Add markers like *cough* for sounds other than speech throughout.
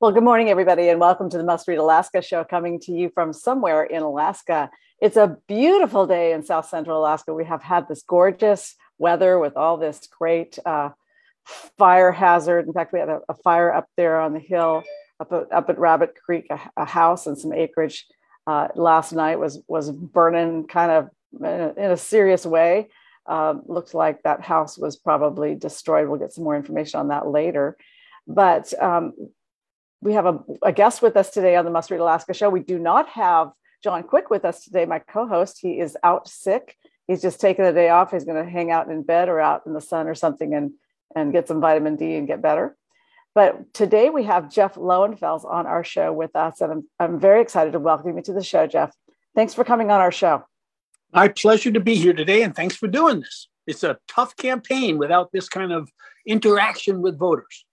Well, good morning, everybody, and welcome to the Must Read Alaska show coming to you from somewhere in Alaska. It's a beautiful day in South Central Alaska. We have had this gorgeous weather with all this great uh, fire hazard. In fact, we had a, a, fire up there on the hill up at, up at Rabbit Creek, a, a house and some acreage uh, last night was was burning kind of in a, in a serious way. Um, looked like that house was probably destroyed. We'll get some more information on that later. But um, we have a, a, guest with us today on the Must Read Alaska show. We do not have John Quick with us today, my co-host. He is out sick. He's just taking the day off. He's going to hang out in bed or out in the sun or something and and get some vitamin D and get better. But today we have Jeff Lowenfels on our show with us, and I'm, I'm very excited to welcome you to the show, Jeff. Thanks for coming on our show. My pleasure to be here today, and thanks for doing this. It's a tough campaign without this kind of interaction with voters.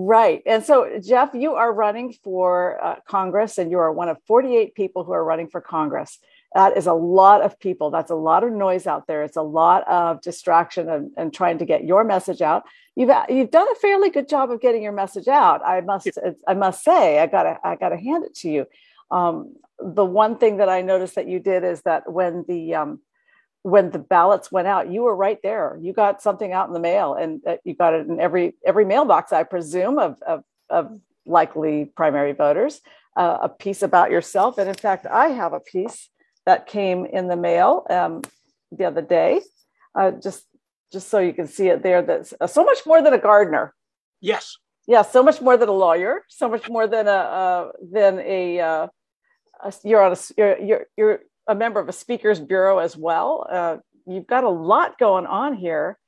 Right. And so, Jeff, you are running for uh, Congress, and you are one of 48 people who are running for Congress. That is a lot of people. That's a lot of noise out there. It's a lot of distraction and, and trying to get your message out. You've you've done a fairly good job of getting your message out. I must I must say I gotta I gotta hand it to you. Um, the one thing that I noticed that you did is that when the um, when the ballots went out, you were right there. You got something out in the mail, and uh, you got it in every every mailbox, I presume, of of, of likely primary voters. Uh, a piece about yourself, and in fact, I have a piece that came in the mail um, the other day. Uh, just just so you can see it there. That's uh, so much more than a gardener. Yes. Yeah, so much more than a lawyer. So much more than a uh, than a, uh, a, you're on a you're, you're you're a member of a speakers bureau as well. Uh, you've got a lot going on here,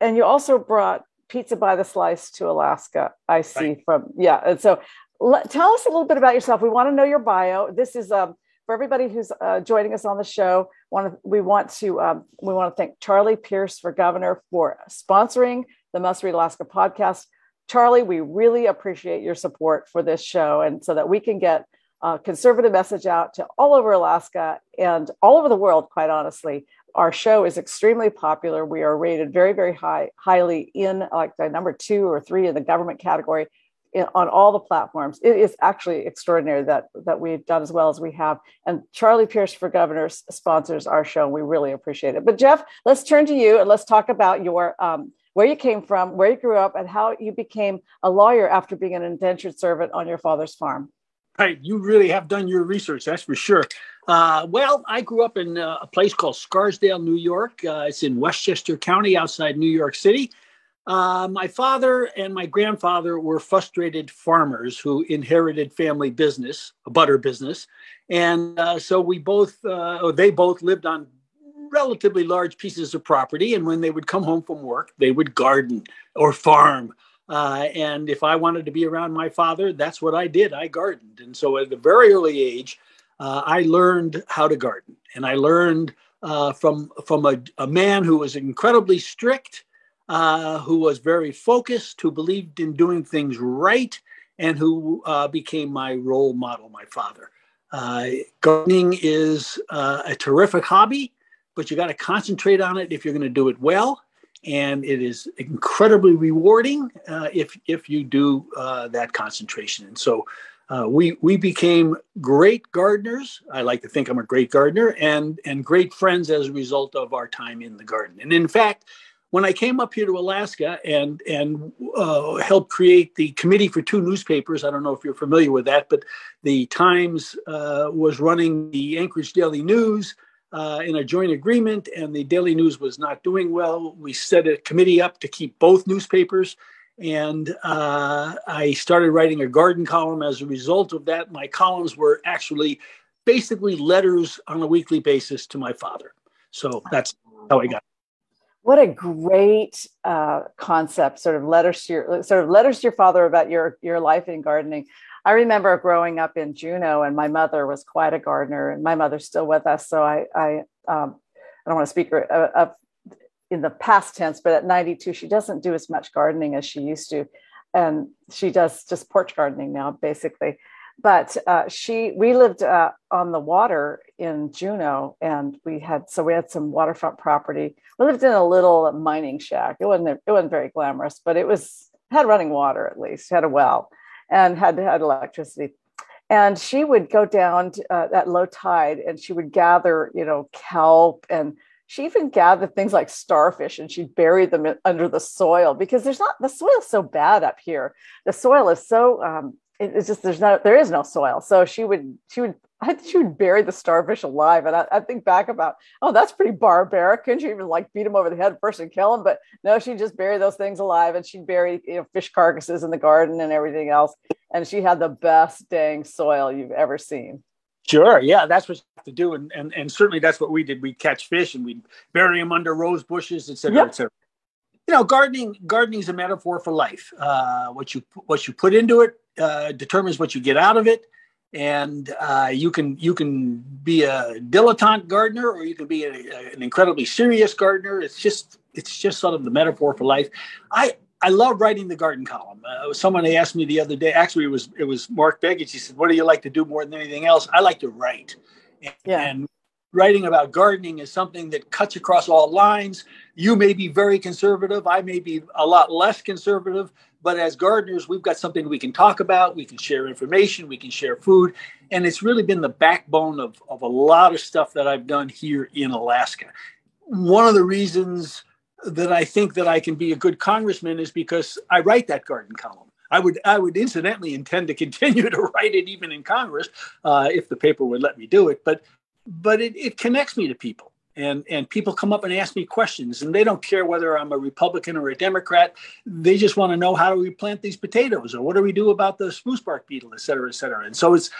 and you also brought pizza by the slice to Alaska. I see right. from yeah. And so, let, tell us a little bit about yourself. We want to know your bio. This is um, for everybody who's uh, joining us on the show. Want to, we want to um, we want to thank Charlie Pierce for governor for sponsoring the Must Read Alaska podcast. Charlie, we really appreciate your support for this show, and so that we can get uh, conservative message out to all over Alaska and all over the world, quite honestly. Our show is extremely popular. We are rated very, very high, highly in like the number two or three in the government category in, on all the platforms. It is actually extraordinary that that we've done as well as we have. And Charlie Pierce for Governor sponsors our show. And we really appreciate it. But Jeff, let's turn to you and let's talk about your um, where you came from, where you grew up, and how you became a lawyer after being an indentured servant on your father's farm. Right. You really have done your research, that's for sure. Uh, well, I grew up in uh, a place called Scarsdale, New York. Uh, it's in Westchester County outside New York City. Uh, my father and my grandfather were frustrated farmers who inherited family business, a butter business. And uh, so we both, uh, they both lived on relatively large pieces of property. And when they would come home from work, they would garden or farm. Uh, and if I wanted to be around my father, that's what I did. I gardened. And so at a very early age, uh, I learned how to garden. And I learned uh, from, from a, a, man who was incredibly strict, uh, who was very focused, who believed in doing things right, and who uh, became my role model, my father. Uh, gardening is a terrific hobby, but you got to concentrate on it if you're going to do it well and it is incredibly rewarding uh, if if you do uh, that concentration. And so uh, we we became great gardeners. I like to think I'm a great gardener, and and great friends as a result of our time in the garden. And in fact. When I came up here to Alaska and and uh, helped create the committee for two newspapers, I don't know if you're familiar with that, but the Times uh, was running the Anchorage Daily News, uh, in a joint agreement, and the Daily News was not doing well. We set a committee up to keep both newspapers, and uh, I started writing a garden column as a result of that. My columns were actually basically letters on a weekly basis to my father. So that's how I got. What a great uh, concept! Sort of letters to your sort of letters to your father about your your life in gardening. I remember growing up in Juneau, and my mother was quite a gardener, and my mother's still with us. So I I um, I don't want to speak uh, in the past tense, but at 92, she doesn't do as much gardening as she used to, and she does just porch gardening now, basically but uh, she we lived uh, on the water in Juneau, and we had so we had some waterfront property. We lived in a little mining shack. It wasn't it wasn't very glamorous, but it was had running water at least, had a well, and had had electricity. And she would go down uh, at low tide, and she would gather, you know, kelp, and she even gathered things like starfish, and she'd bury them under the soil because there's not the soil's so bad up here. The soil is so um, it's just there's no there is no soil so she would she would I think she would bury the starfish alive. And I, I, think back about, oh, that's pretty barbaric. Couldn't you even like beat him over the head first and kill him But no, she'd just bury those things alive and she'd bury you know, fish carcasses in the garden and everything else. And she had the best dang soil you've ever seen. Sure. Yeah, that's what you have to do. And, and, and certainly that's what we did. We'd catch fish and we'd bury them under rose bushes, et cetera, yep. et cetera you know, gardening gardening is a metaphor for life. Uh, what you what you put into it uh, determines what you get out of it, and uh, you can you can be a dilettante gardener or you can be a, a, an incredibly serious gardener. It's just it's just sort of the metaphor for life. I I love writing the garden column. Uh, someone asked me the other day. Actually, it was it was Mark Begich. He said, "What do you like to do more than anything else?" I like to write. And, yeah. and writing about gardening is something that cuts across all lines. You may be very conservative. I may be a lot less conservative. But as gardeners, we've got something we can talk about. We can share information. We can share food. And it's really been the backbone of, of a lot of stuff that I've done here in Alaska. One of the reasons that I think that I can be a good congressman is because I write that garden column. I would, I would incidentally intend to *laughs* continue to write it even in Congress uh, if the paper would let me do it. But but it, it connects me to people and and people come up and ask me questions and they don't care whether i'm a republican or a democrat. They just want to know how do we plant these potatoes or what do we do about the spruce bark beetle et cetera et cetera. And so it's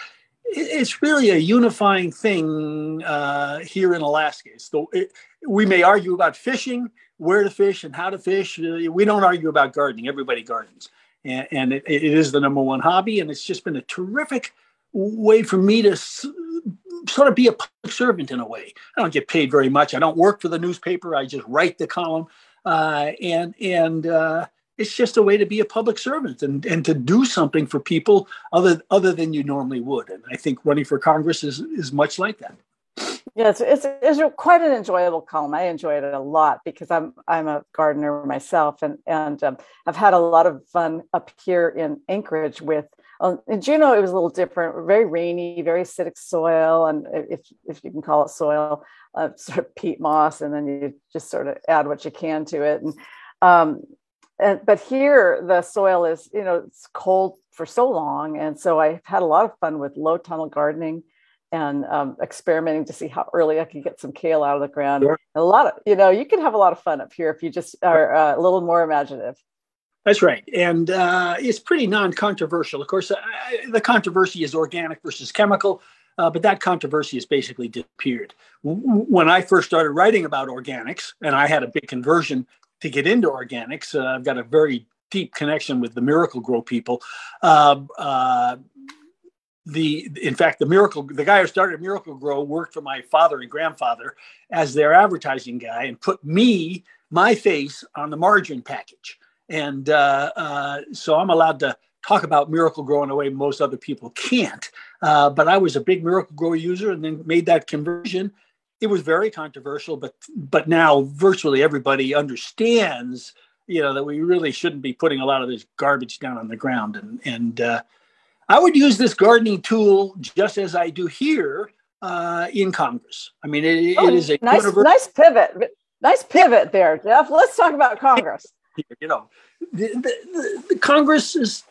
it's really a unifying thing uh, here in alaska. The, it, we may argue about fishing where to fish and how to fish. We don't argue about gardening. Everybody gardens. And, and it, it is the number one hobby and it's just been a terrific way for me to sort of be a public servant in a way. I don't get paid very much. I don't work for the newspaper. I just write the column, uh, and and uh, it's just a way to be a public servant and and to do something for people other other than you normally would. And I think running for Congress is is much like that. Yeah, it's, it's, it's quite an enjoyable column. I enjoy it a lot because I'm I'm a gardener myself, and and um, I've had a lot of fun up here in Anchorage with um, in Juneau, it was a little different, very rainy, very acidic soil. And if, if you can call it soil, uh, *laughs* sort of peat moss, and then you just sort of add what you can to it. And, um, and but here the soil is, you know, it's cold for so long. And so I had a lot of fun with low tunnel gardening and um, experimenting to see how early I could get some kale out of the ground. Sure. A lot of, you know, you can have a lot of fun up here if you just are uh, a little more imaginative. That's right. And uh, it's pretty non controversial. Of course, uh, the controversy is organic versus chemical, uh, but that controversy has basically disappeared. When I first started writing about organics, and I had a big conversion to get into organics, uh, I've got a very deep connection with the Miracle-Gro people. Um, uh, the in fact the miracle the guy who started Miracle-Gro worked for my father and grandfather as their advertising guy and put me my face on the margarine package and uh, uh, so I'm allowed to talk about Miracle-Gro in a way most other people can't. Uh, but I was a big Miracle-Gro user and then made that conversion. It was very controversial, but but now virtually everybody understands, you know, that we really shouldn't be putting a lot of this garbage down on the ground. And and uh, I would use this gardening tool just as I do here uh, in Congress. I mean, it, oh, it is a nice, nice pivot. Nice pivot there, Jeff. Let's talk about Congress you know, the, the, the Congress is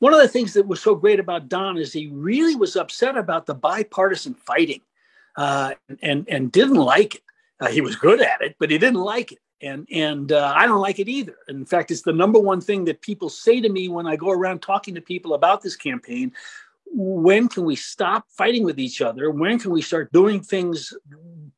one of the things that was so great about Don is he really was upset about the bipartisan fighting, uh, and and didn't like it. Uh, he was good at it, but he didn't like it, and and uh, I don't like it either. In fact, it's the number one thing that people say to me when I go around talking to people about this campaign. When can we stop fighting with each other? When can we start doing things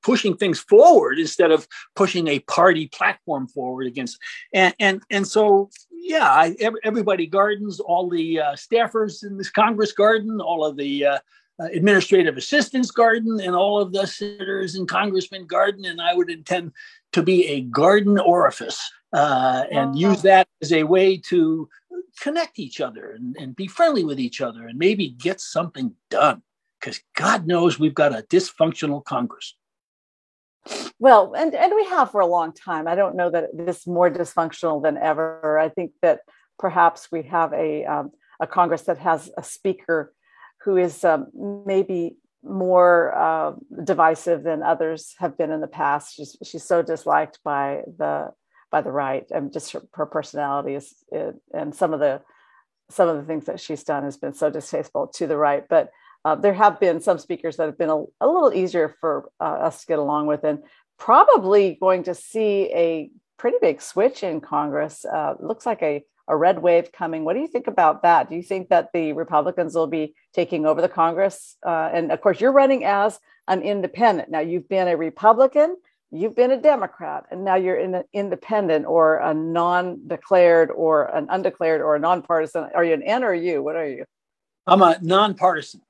pushing things forward instead of pushing a party platform forward against. And and and so yeah, I, everybody gardens, all the uh, staffers in this Congress garden, all of the uh, uh, administrative assistants garden, and all of the senators and congressmen garden. And I would intend to be a garden orifice uh, and use that as a way to connect each other and, and be friendly with each other and maybe get something done. Because God knows we've got a dysfunctional Congress. Well, and, and we have for a long time. I don't know that it's more dysfunctional than ever. I think that perhaps we have a, um, a Congress that has a speaker who is um, maybe more uh, divisive than others have been in the past. She's, she's so disliked by the by the right, and just her, her personality is, it, and some of the some of the things that she's done has been so distasteful to the right. But uh, there have been some speakers that have been a, a little easier for uh, us to get along with, and probably going to see a pretty big switch in Congress. Uh, looks like a, a red wave coming. What do you think about that? Do you think that the Republicans will be taking over the Congress? Uh, and of course, you're running as an independent. Now, you've been a Republican, you've been a Democrat, and now you're an independent or a non declared or an undeclared or a nonpartisan. Are you an N or a U? What are you? I'm a nonpartisan.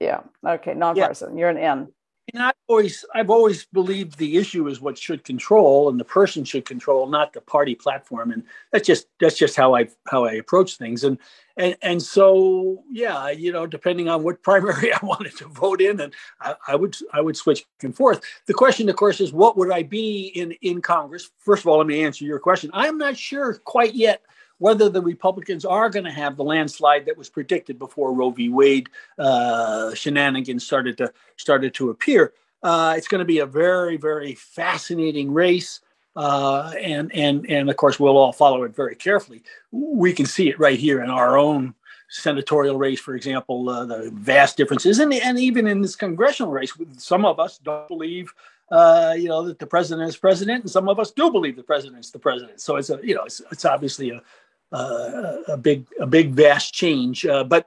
Yeah. Okay. Nonpartisan. Yeah. You're an N. And I've always, I've always believed the issue is what should control, and the person should control, not the party platform. And that's just that's just how I how I approach things. And and and so yeah, you know, depending on what *laughs* primary I wanted to vote in, and I, I would I would switch back and forth. The question, of course, is what would I be in in Congress? First of all, let me answer your question. I'm not sure quite yet whether the Republicans are going to have the landslide that was predicted before Roe v. Wade uh, shenanigans started to started to appear. Uh, it's going to be a very very fascinating race. Uh, and and and of course we'll all follow it very carefully. We can see it right here in our own senatorial race, for example, uh, the vast differences, and and even in this congressional race, some of us don't believe uh, you know, that the president is president, and some of us do believe the president's the president. So it's a, you know, it's, it's obviously a, a big, a big, vast change. Uh, but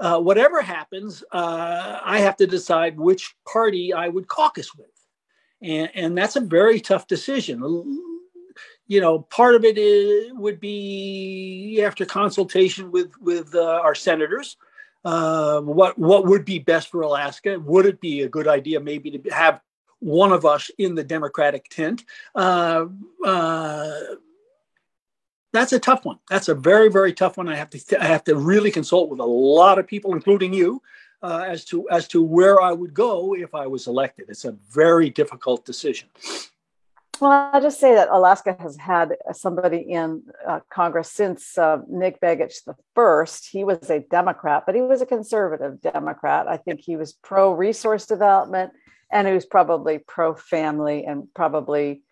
uh, whatever happens, uh, I have to decide which party I would caucus with, and and that's a very tough decision. You know, part of it is, would be after consultation with with uh, our senators. Uh, what what would be best for Alaska? Would it be a good idea maybe to have one of us in the Democratic tent? Uh, uh, that's a tough one. That's a very, very tough one. I have to I have to really consult with a lot of people, including you, uh, as to as to where I would go if I was elected. It's a very difficult decision. Well, I'll just say that Alaska has had somebody in uh, Congress since uh, Nick Begich the first. He was a Democrat, but he was a conservative Democrat. I think he was pro resource development and he was probably pro family and probably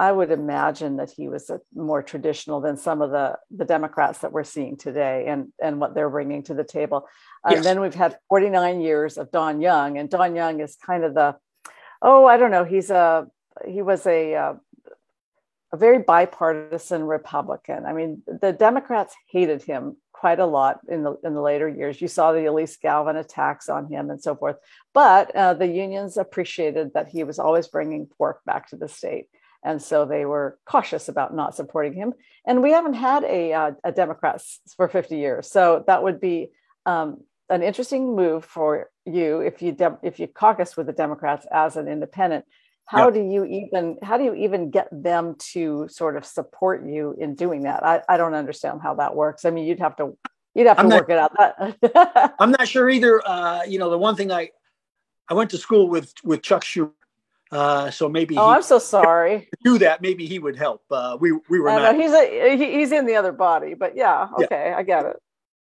I would imagine that he was a, more traditional than some of the, the Democrats that we're seeing today and, and what they're bringing to the table. Yes. And then we've had 49 years of Don Young, and Don Young is kind of the, oh, I don't know, he's a, he was a, a, uh, a very bipartisan Republican. I mean, the Democrats hated him quite a lot in the in the later years. You saw the Alyse Galvin attacks on him and so forth. But uh, the unions appreciated that he was always bringing pork back to the state. And so they were cautious about not supporting him. And we haven't had a, uh, a Democrat for 50 years. So that would be um, an interesting move for you if you de- if you caucus with the Democrats as an independent. How do you even how do you even get them to sort of support you in doing that? I, I don't understand how that works. I mean, you'd have to you'd have to I'm work not, it out. *laughs* I'm not sure either. Uh, you know, the one thing I I went to school with with Chuck Schumer, uh, so maybe oh, I'm so sorry. *laughs* Do that, maybe he would help. Uh, we we were not. he's a he, he's in the other body, but yeah, okay, yeah. I get it.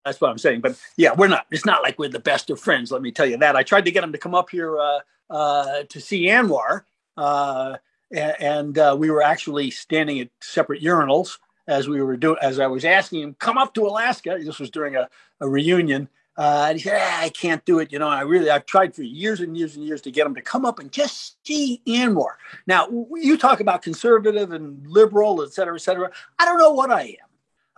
That's what I'm saying. But yeah, we're not. It's not like we're the best of friends. Let me tell you that. I tried to get him to come up here uh, uh, to see ANWR, uh, and, uh, we were actually standing at separate urinals as we were doing. As I was asking him, come up to Alaska. This was during a, a reunion uh, and he said, ah, I can't do it. You know, I really, I've tried for years and years and years to get him to come up and just see ANWR. Now, you talk about conservative and liberal, et cetera, et cetera. I don't know what I am.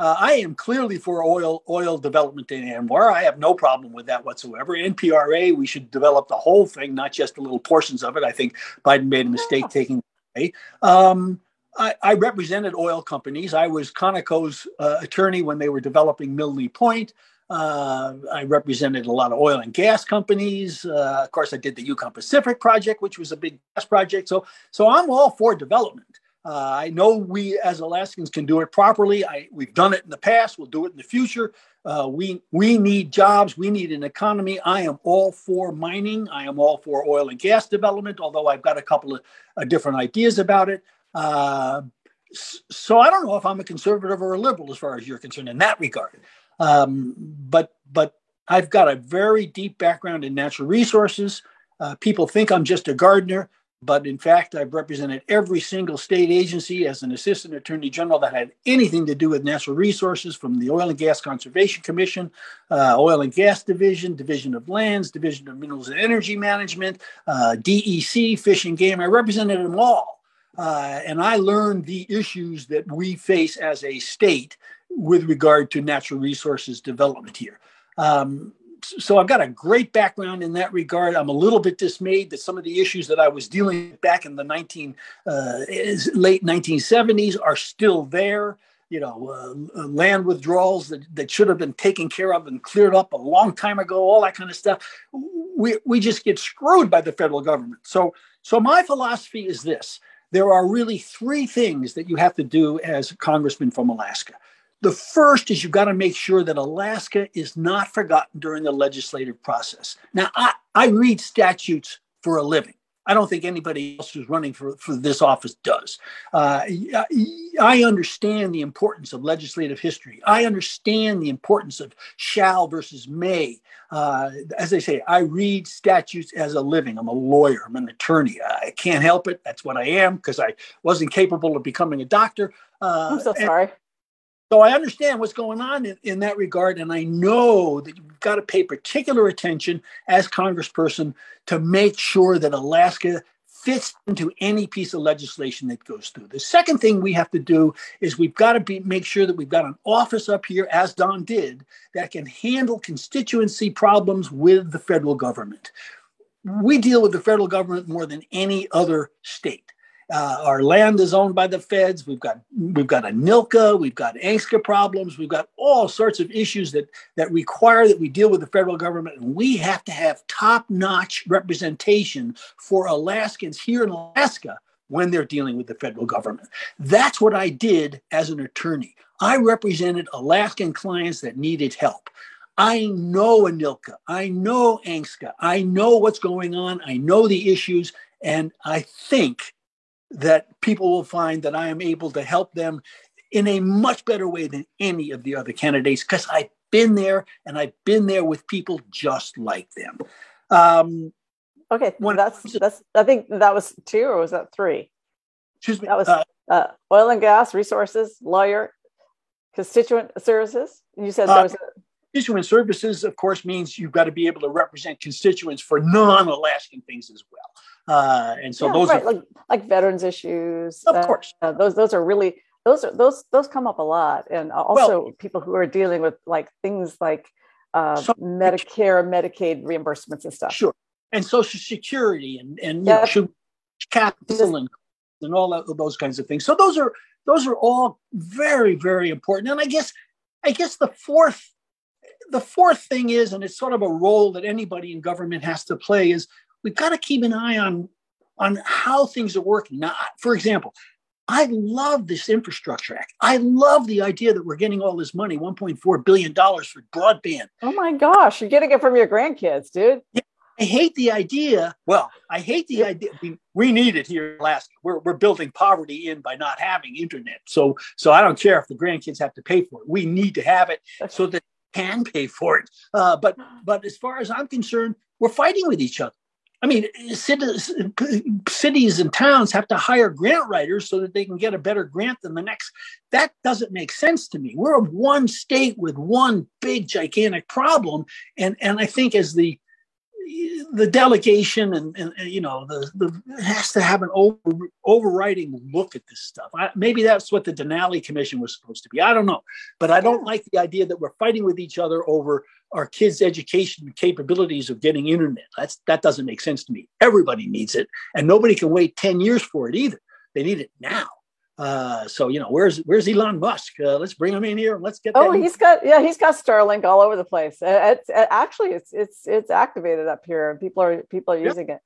Uh, I am clearly for oil oil development in ANWR. I have no problem with that whatsoever. NPRA, we should develop the whole thing, not just the little portions of it. I think Biden made a mistake yeah. taking it away. Um, I, I, represented oil companies. I was Conoco's uh, attorney when they were developing Milne Point. Uh, I represented a lot of oil and gas companies. Uh, of course, I did the Yukon Pacific project, which was a big gas project. So, so I'm all for development. Uh, I know we as Alaskans can do it properly. I, we've done it in the past. We'll do it in the future. Uh, we we need jobs. We need an economy. I am all for mining. I am all for oil and gas development. Although I've got a couple of uh, different ideas about it. Uh, so I don't know if I'm a conservative or a liberal as far as you're concerned in that regard. Um, but but I've got a very deep background in natural resources. Uh, people think I'm just a gardener, but in fact, I've represented every single state agency as an assistant attorney general that had anything to do with natural resources, from the Oil and Gas Conservation Commission, uh, Oil and Gas Division, Division of Lands, Division of Minerals and Energy Management, uh, DEC, Fish and Game. I represented them all. Uh, and I learned the issues that we face as a state with regard to natural resources development here. Um, so I've got a great background in that regard. I'm a little bit dismayed that some of the issues that I was dealing with back in the 19 uh, late 1970s are still there. You know, uh, land withdrawals that, that should have been taken care of and cleared up a long time ago, all that kind of stuff. We, we just get screwed by the federal government. So, so my philosophy is this: there are really three things that you have to do as a congressman from Alaska. The first is you've got to make sure that Alaska is not forgotten during the legislative process. Now, I, I read statutes for a living. I don't think anybody else who's running for, for this office does. Uh, I understand the importance of legislative history. I understand the importance of shall versus may. Uh, as I say, I read statutes as a living. I'm a lawyer, I'm an attorney. I can't help it. That's what I am because I wasn't capable of becoming a doctor. Uh, I'm so sorry. So I understand what's going on in, in that regard, and I know that you've got to pay particular attention as Congressperson to make sure that Alaska fits into any piece of legislation that goes through. The second thing we have to do is we've got to be, make sure that we've got an office up here, as Don did, that can handle constituency problems with the federal government. We deal with the federal government more than any other state. Uh, our land is owned by the feds. We've got we've got ANILCA, we've got ANCSA problems, we've got all sorts of issues that that require that we deal with the federal government, and we have to have top-notch representation for Alaskans here in Alaska when they're dealing with the federal government. That's what I did as an attorney. I represented Alaskan clients that needed help. I know ANILCA, I know ANCSA, I know what's going on, I know the issues, and I think that people will find that I am able to help them in a much better way than any of the other candidates because I've been there and I've been there with people just like them. Um, okay, when that's that's. I think that was two, or was that three? Excuse me. That was uh, uh, oil and gas, resources, lawyer, constituent services. You said there was. A- constituent services, of course, means you've got to be able to represent constituents for non-Alaskan things as well. Uh, and so yeah, those right. are like like veterans issues. Of uh, course, uh, those those are really those are those those come up a lot, and also well, people who are dealing with like things like uh, so, Medicare, Medicaid reimbursements and stuff. Sure, and Social Security and and you know, capital and and all that, those kinds of things. So those are those are all very very important. And I guess I guess the fourth the fourth thing is, and it's sort of a role that anybody in government has to play, is we've got to keep an eye on on how things are working. Now, for example, I love this infrastructure act. I love the idea that we're getting all this money, 1.4 billion dollars for broadband. Oh my gosh, you're getting it from your grandkids, dude. Yeah, I hate the idea. Well, I hate the idea. We, we need it here in Alaska. We're, we're building poverty in by not having internet. So so I don't care if the grandkids have to pay for it. We need to have it so that can pay for it. Uh, but but as far as I'm concerned, we're fighting with each other. I mean, cities, cities and towns have to hire grant writers so that they can get a better grant than the next. That doesn't make sense to me. We're one state with one big, gigantic problem, and and I think as the the delegation and, and, and, you know the, the has to have an over, overriding look at this stuff. I, maybe that's what the Denali Commission was supposed to be. I don't know, but I don't like the idea that we're fighting with each other over our kids' education capabilities of getting internet. That's that doesn't make sense to me. Everybody needs it, and nobody can wait ten years for it either. They need it now. Uh, so you know, where's where's Elon Musk? Uh, let's bring him in here and let's get. Oh, he's got yeah, he's got Starlink all over the place. Uh, it's uh, actually it's it's it's activated up here, and people are people are using it.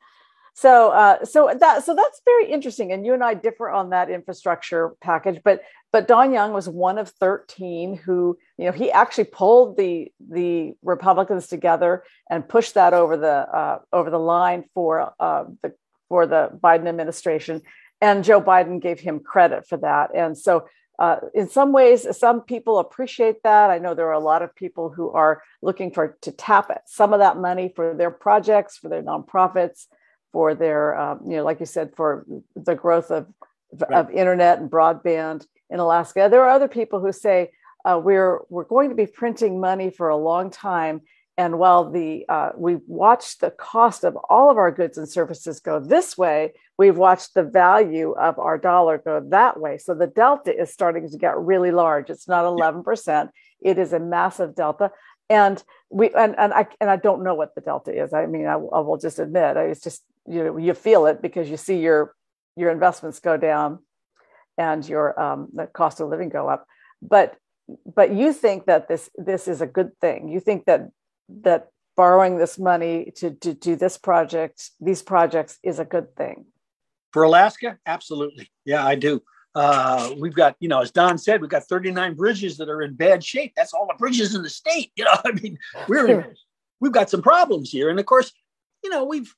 So uh, so that so that's very interesting, and you and I differ on that infrastructure package. But but Don Young was one of thirteen who you know he actually pulled the the Republicans together and pushed that over the uh, over the line for uh, the for the Biden administration and Joe Biden gave him credit for that. And so, uh, in some ways, some people appreciate that. I know there are a lot of people who are looking for to tap it, some of that money for their projects, for their nonprofits, for their, um, you know, like you said, for the growth of, right. of internet and broadband in Alaska. There are other people who say uh, we're we're going to be printing money for a long time, and while the uh, we've watched the cost of all of our goods and services go this way, we've watched the value of our dollar go that way. So the delta is starting to get really large. It's not 11%. It is a massive delta. And we and, and I and I don't know what the delta is. I mean, I, I will just admit it's just you know you feel it because you see your your investments go down and your um, the cost of living go up. But but you think that this this is a good thing. You think that that borrowing this money to, to do this project, these projects is a good thing? For Alaska, absolutely. Yeah, I do. Uh, we've got, you know, as Don said, we've got 39 bridges that are in bad shape. That's all the bridges in the state. *laughs* You know, I mean, we're we've got some problems here, and of course, you know, we've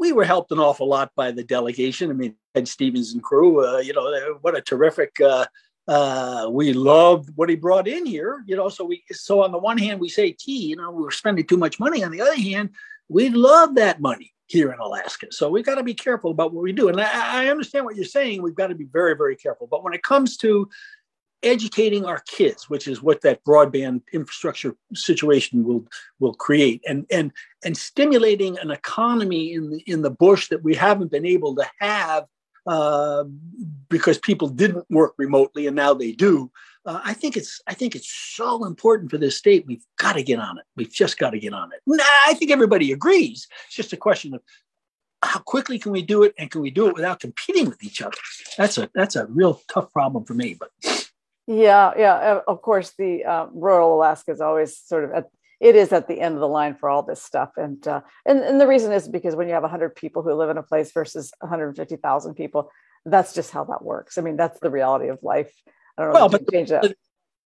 we were helped an awful lot by the delegation. I mean, Ted Stevens and crew. Uh, you know, what a terrific uh, uh, we loved what he brought in here, you know. So we, so on the one hand, we say, "Gee, you know, we're spending too much money." On the other hand, we love that money here in Alaska. So we've got to be careful about what we do. And I, I understand what you're saying. We've got to be very, very careful. But when it comes to educating our kids, which is what that broadband infrastructure situation will will create, and and and stimulating an economy in the in the bush that we haven't been able to have uh, because people didn't work remotely and now they do. Uh, I think it's I think it's so important for this state. We've got to get on it. We've just got to get on it. Nah, I think everybody agrees. It's just a question of how quickly can we do it, and can we do it without competing with each other? That's a that's a real tough problem for me. But yeah, yeah. Of course, the uh, rural Alaska is always sort of at it is at the end of the line for all this stuff. And uh, and, and the reason is because when you have 100 people who live in a place versus 150,000 people, that's just how that works. I mean, that's the reality of life. I don't know. Well, but change that.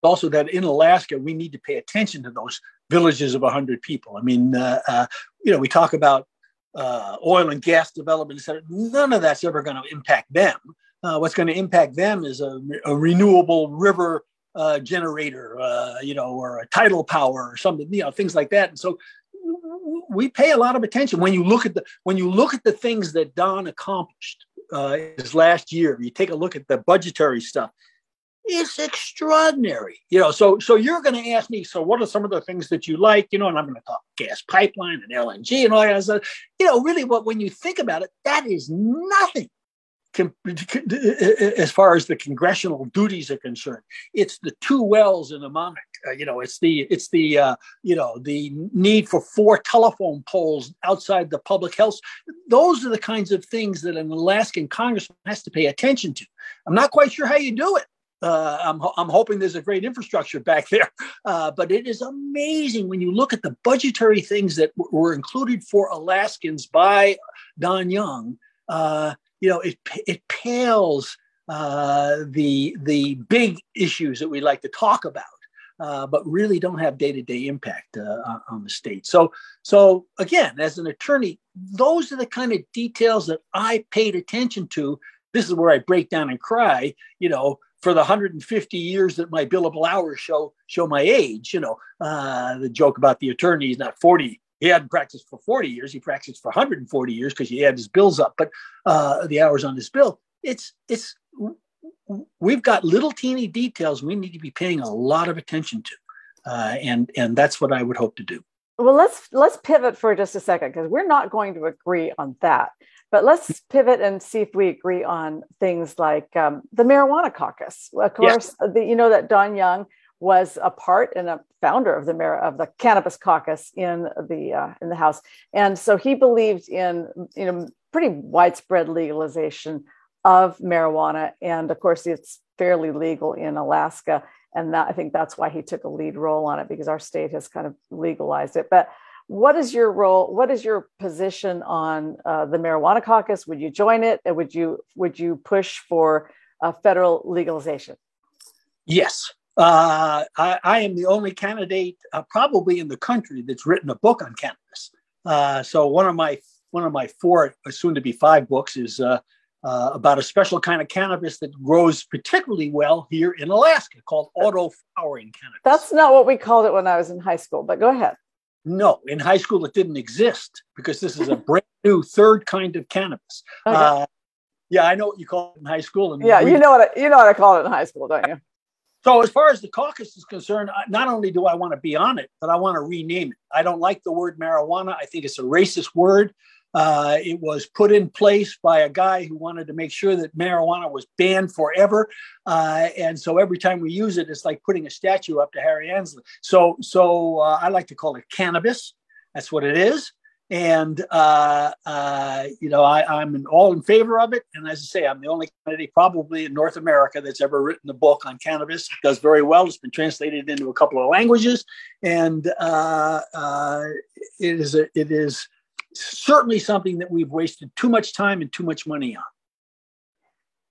Also, that in Alaska, we need to pay attention to those villages of 100 people. I mean, uh, uh, you know, we talk about uh, oil and gas development, etc. None of that's ever going to impact them. Uh, what's going to impact them is a, a renewable river uh, generator, uh, you know, or a tidal power or something, you know, things like that. And so we pay a lot of attention when you look at the when you look at the things that Don accomplished uh, his last year. You take a look at the budgetary stuff. It's extraordinary, you know. So, so you're going to ask me. So, what are some of the things that you like, you know? And I'm going to talk gas pipeline and LNG and all that stuff. You know, really, what when you think about it, that is nothing as far as the congressional duties are concerned. It's the two wells in the Monarch. Uh, you know, it's the it's the uh, you know the need for four telephone poles outside the public health. Those are the kinds of things that an Alaskan congressman has to pay attention to. I'm not quite sure how you do it. Uh, I'm, I'm hoping there's a great infrastructure back there. *laughs* Uh, but it is amazing when you look at the budgetary things that w- were included for Alaskans by Don Young. Uh, you know, it it pales uh, the the big issues that we like to talk about, uh, but really don't have day to day impact uh, on the state. So so again, as an attorney, those are the kind of details that I paid attention to. This is where I break down and cry. You know, for the 150 years that my billable hours show show my age. You know, uh, the joke about the attorney is not 40 he hadn't practiced for 40 years. He practiced for 140 years because he had his bills up, but uh, the hours on his bill. It's it's we've got little teeny details we need to be paying a lot of attention to, uh, and and that's what I would hope to do. well let's let's pivot for just a second because we're not going to agree on that but let's pivot and see if we agree on things like um, the marijuana caucus of course yes. the, you know that don young was a part and a founder of the of the cannabis caucus in the uh, in the house and so he believed in you know pretty widespread legalization of marijuana and of course it's fairly legal in alaska and that, I think that's why he took a lead role on it because our state has kind of legalized it. But what is your role? What is your position on uh, the marijuana caucus? Would you join it? Would you would you push for federal legalization? Yes, uh, I, I, am the only candidate uh, probably in the country that's written a book on cannabis. Uh, so one of my one of my four, soon to be five books, is uh, uh, about a special kind of cannabis that grows particularly well here in Alaska called auto flowering cannabis. That's not what we called it when I was in high school, but go ahead. No, in high school it didn't exist because this is a brand *laughs* new third kind of cannabis. Okay. Uh, yeah, I know what you call it in high school. yeah, we, you know what I, you know what I call it in high school, don't you? So as far as the caucus is concerned, not only do I want to be on it, but I want to rename it. I don't like the word marijuana. I think it's a racist word. Uh, it was put in place by a guy who wanted to make sure that marijuana was banned forever. Uh, and so every time we use it, it's like putting a statue up to Harry Anslinger. So, so uh, I like to call it cannabis. That's what it is. And, uh, uh, you know, I, am all in favor of it. And as I say, I'm the only candidate probably in North America that's ever written a book on cannabis. It does very well. It's been translated into a couple of languages. And uh, it is, a, it is, certainly something that we've wasted too much time and too much money on.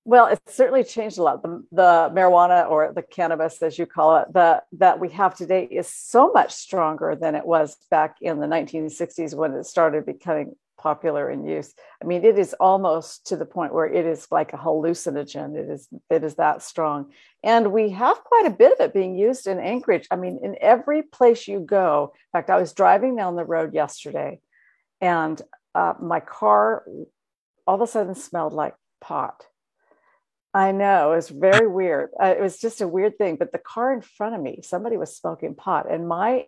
Well, it's certainly changed a lot. The, the marijuana or the cannabis, as you call it, the, that we have today is so much stronger than it was back in the 1960s when it started becoming popular in use. I mean, it is almost to the point where it is like a hallucinogen. It is it is that strong, and we have quite a bit of it being used in Anchorage. I mean, in every place you go. In fact, I was driving down the road yesterday, and uh, my car all of a sudden smelled like pot. I know it was very weird. Uh, it was just a weird thing. But the car in front of me, somebody was smoking pot, and my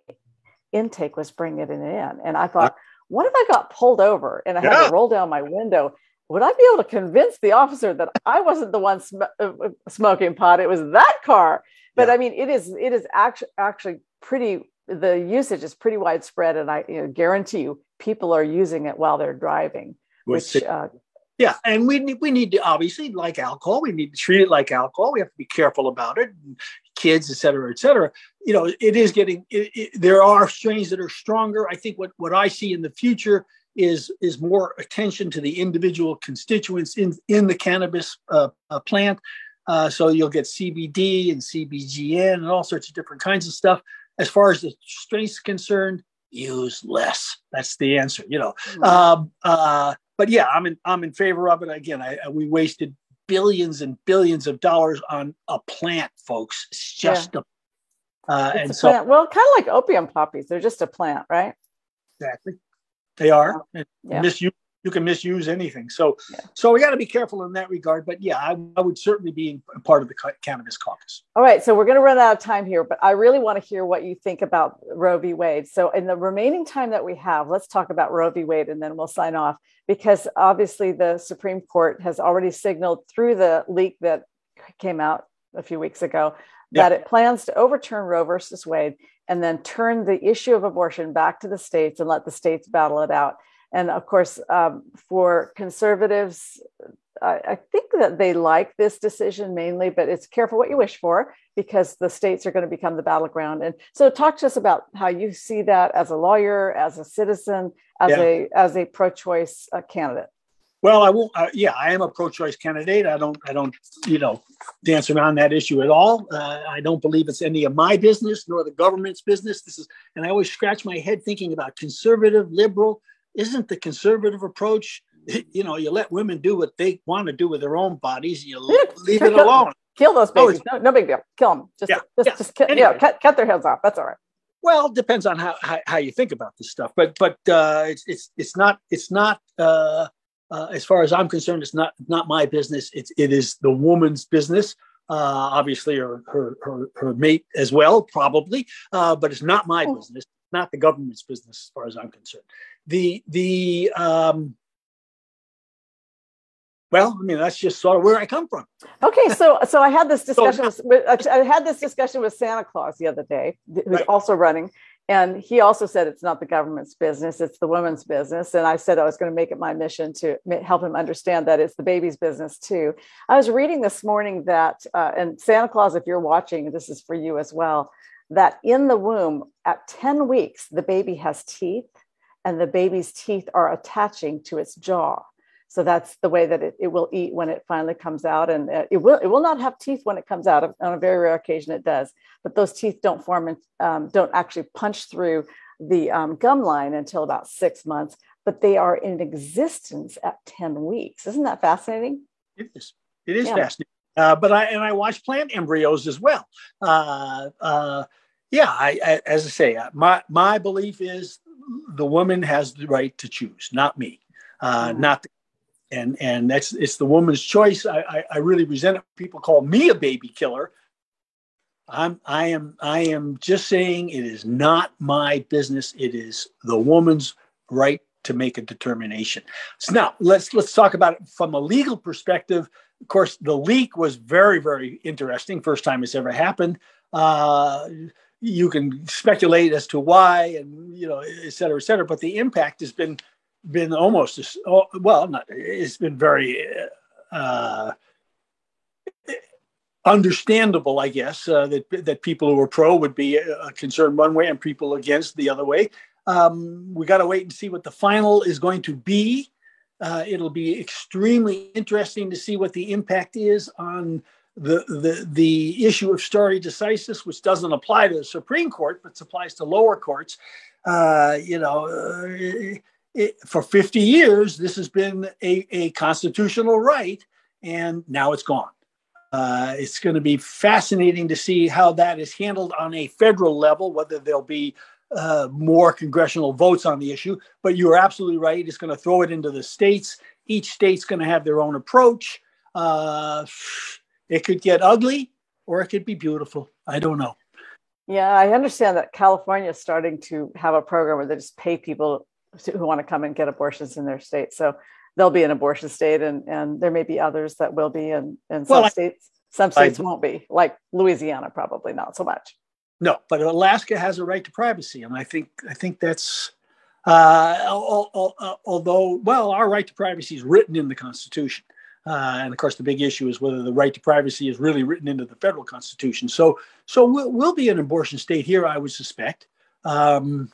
intake was bringing it in. And I thought, what if I got pulled over and I had to roll down my window? Would I be able to convince the officer that I wasn't the one sm- uh, uh, smoking pot? It was that car. But yeah. I mean, it is it is actually actually pretty. The usage is pretty widespread, and I you know, guarantee you, people are using it while they're driving. Which, uh, yeah, and we need, we need to obviously like alcohol. We need to treat it like alcohol. We have to be careful about it. Kids, et cetera, et cetera. You know, it is getting. It, it, there are strains that are stronger. I think what what I see in the future is is more attention to the individual constituents in in the cannabis uh, uh, plant. Uh, so you'll get CBD and CBGN and all sorts of different kinds of stuff. As far as the strains concerned, use less. That's the answer, you know. Mm-hmm. Um, uh, but yeah, I'm in I'm in favor of it. Again, I, we wasted billions and billions of dollars on a plant, folks. It's just yeah. a uh, it's and a so plant. well, kind of like opium poppies. They're just a plant, right? Exactly. They are. Yeah. Misuse you can misuse anything. So, yeah. so we got to be careful in that regard. But yeah, I, I, would certainly be a part of the cannabis caucus. All right, so we're going to run out of time here, but I really want to hear what you think about Roe v. Wade. So, in the remaining time that we have, let's talk about Roe v. Wade, and then we'll sign off because obviously the Supreme Court has already signaled through the leak that came out a few weeks ago that yeah. it plans to overturn Roe versus Wade and then turn the issue of abortion back to the states and let the states battle it out. And of course, um, for conservatives, I, I, think that they like this decision mainly, but it's careful what you wish for because the states are going to become the battleground. And so, talk to us about how you see that as a lawyer, as a citizen, as yeah. a as a pro-choice uh, candidate. Well, I won't. Uh, yeah, I am a pro-choice candidate. I don't. I don't. You know, dance around that issue at all. Uh, I don't believe it's any of my business nor the government's business. This is, and I always scratch my head thinking about conservative, liberal isn't the conservative approach *laughs* you know you let women do what they want to do with their own bodies you leave it alone. kill those babies. no, no big deal. Kill them just yeah, just, yeah. just anyway. yeah, cut, cut their heads off. That's all right. Well it depends on how, how, how you think about this stuff but but uh, it's it's it's not it's not uh, uh, as far as i'm concerned it's not not my business. It's it is the woman's business uh, obviously her, her, her her mate as well probably uh, but it's not my oh. business not the government's business as far as I'm concerned. The the um, well, I mean that's just sort of where I come from. Okay, so so I had this *laughs* discussion with I had this discussion with Santa Claus the other day, who's right. also running, and he also said it's not the government's business it's the woman's business and i said i was going to make it my mission to help him understand that it's the baby's business too i was reading this morning that uh, and santa claus if you're watching this is for you as well that in the womb at 10 weeks the baby has teeth and the baby's teeth are attaching to its jaw. So that's the way that it, it will eat when it finally comes out and uh, it will it will not have teeth when it comes out on a very rare occasion it does but those teeth don't form and um, don't actually punch through the um, gum line until about six months but they are in existence at 10 weeks. Isn't that fascinating? It is. It is yeah. fascinating uh, but i and i watch plant embryos as well uh, uh yeah I, I, as i say uh, my my belief is the woman has the right to choose not me uh, mm. not the and and that's it's the woman's choice. I, I, I really resent it. People call me a baby killer. I'm I am I am just saying it is not my business. It is the woman's right to make a determination. So now let's let's talk about it from a legal perspective. Of course, the leak was very very interesting. First time it's ever happened. Uh, you can speculate as to why and you know et cetera et cetera but the impact has been been almost as oh, well. Not, it's been very uh, understandable, I guess, uh, that that people who are pro would be uh, concerned one way and people against the other way. Um, we got to wait and see what the final is going to be. Uh, it'll be extremely interesting to see what the impact is on the the the issue of stare decisis, which doesn't apply to the Supreme Court but applies to lower courts. Uh, you know, uh, it, for 50 years, this has been a, a constitutional right, and now it's gone. Uh, it's going to be fascinating to see how that is handled on a federal level, whether there'll be uh, more congressional votes on the issue. But you're absolutely right. It's going to throw it into the states. Each state's going to have their own approach. Uh, it could get ugly or it could be beautiful. I don't know. Yeah, I understand that California is starting to have a program where they just pay people who want to come and get abortions in their state. So they'll be an abortion state, and and there may be others that will be, and and some well, states some states I, won't be, like Louisiana, probably not so much. No, but Alaska has a right to privacy, and I think I think that's uh, although well, our right to privacy is written in the Constitution. Uh, and of course, the big issue is whether the right to privacy is really written into the federal constitution. So, so we'll, we'll be an abortion state here, I would suspect. Um,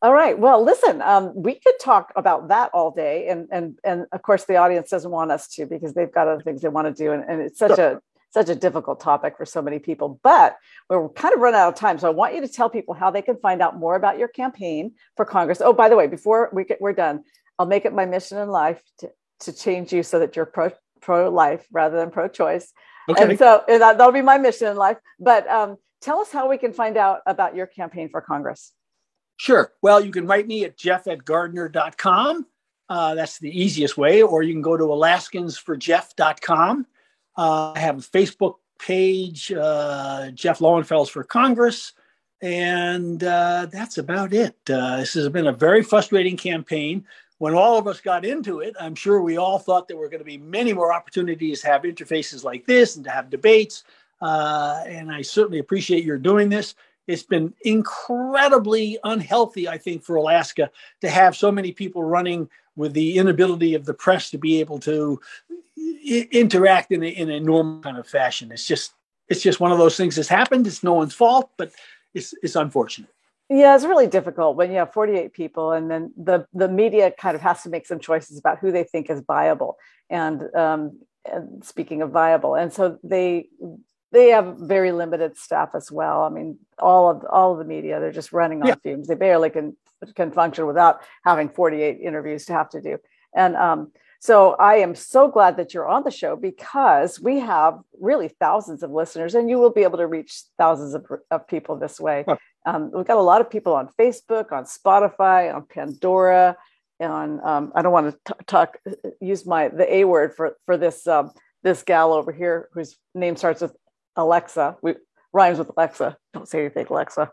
all right. Well, listen, um, we could talk about that all day, and and and of course, the audience doesn't want us to because they've got other things they want to do, and, and it's such sure. a such a difficult topic for so many people. But we're kind of run out of time, so I want you to tell people how they can find out more about your campaign for Congress. Oh, by the way, before we get, we're done, I'll make it my mission in life to to change you so that you're pro pro life rather than pro choice. Okay. And so and that, that'll be my mission in life. But um, tell us how we can find out about your campaign for Congress. Sure. Well, you can write me at jeff at gardener.com. Uh, that's the easiest way. Or you can go to alaskansforjeff.com. Uh, I have a Facebook page, uh, Jeff Lowenfels for Congress. And uh, that's about it. Uh, this has been a very frustrating campaign. When all of us got into it, I'm sure we all thought there were going to be many more opportunities to have interfaces like this and to have debates. Uh, and I certainly appreciate your doing this it's been incredibly unhealthy, I think, for Alaska to have so many people running with the inability of the press to be able to I- interact in a, in a normal kind of fashion. It's just it's just one of those things that's happened. It's no one's fault, but it's it's unfortunate. Yeah, it's really difficult when you have 48 people, and then the the media kind of has to make some choices about who they think is viable. And, um, and speaking of viable, and so they they have very limited staff as well. I mean, all of all of the media, they're just running on yeah. fumes. They barely can can function without having 48 interviews to have to do. And um, so I am so glad that you're on the show because we have really thousands of listeners, and you will be able to reach thousands of, of people this way. Huh. Um, we've got a lot of people on Facebook, on Spotify, on Pandora, on um, I don't want to t- talk use my the A word for for this um, this gal over here whose name starts with Alexa. We rhymes with Alexa. Don't say anything, Alexa.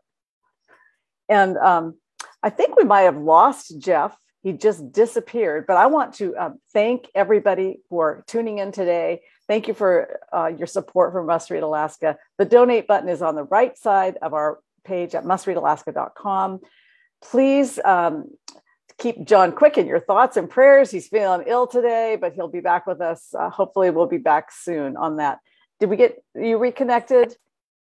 And um, I think we might have lost Jeff. He just disappeared. But I want to uh, thank everybody for tuning in today. Thank you for uh, your support for Must Read Alaska. The donate button is on the right side of our page at mustreadalaska.com. Please um, keep John Quick in your thoughts and prayers. He's feeling ill today, but he'll be back with us. Uh, hopefully, we'll be back soon on that. Did we get you reconnected?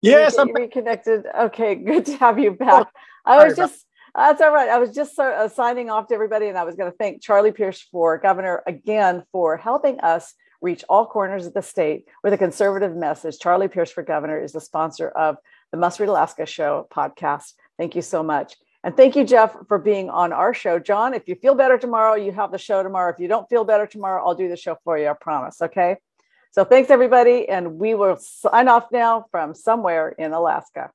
Yes, I'm reconnected. Okay, *laughs* good to have you back. I was just that's all right. I was just uh, signing off to everybody, and I was going to thank Charlie Pierce for governor again for helping us reach all corners of the state with a conservative message. Charlie Pierce for governor is the sponsor of the Must Read Alaska Show podcast. Thank you so much. And thank you, Jeff, for being on our show. John, if you feel better tomorrow, you have the show tomorrow. If you don't feel better tomorrow, I'll do the show for you. I promise. Okay. So thanks, everybody. And we will sign off now from somewhere in Alaska.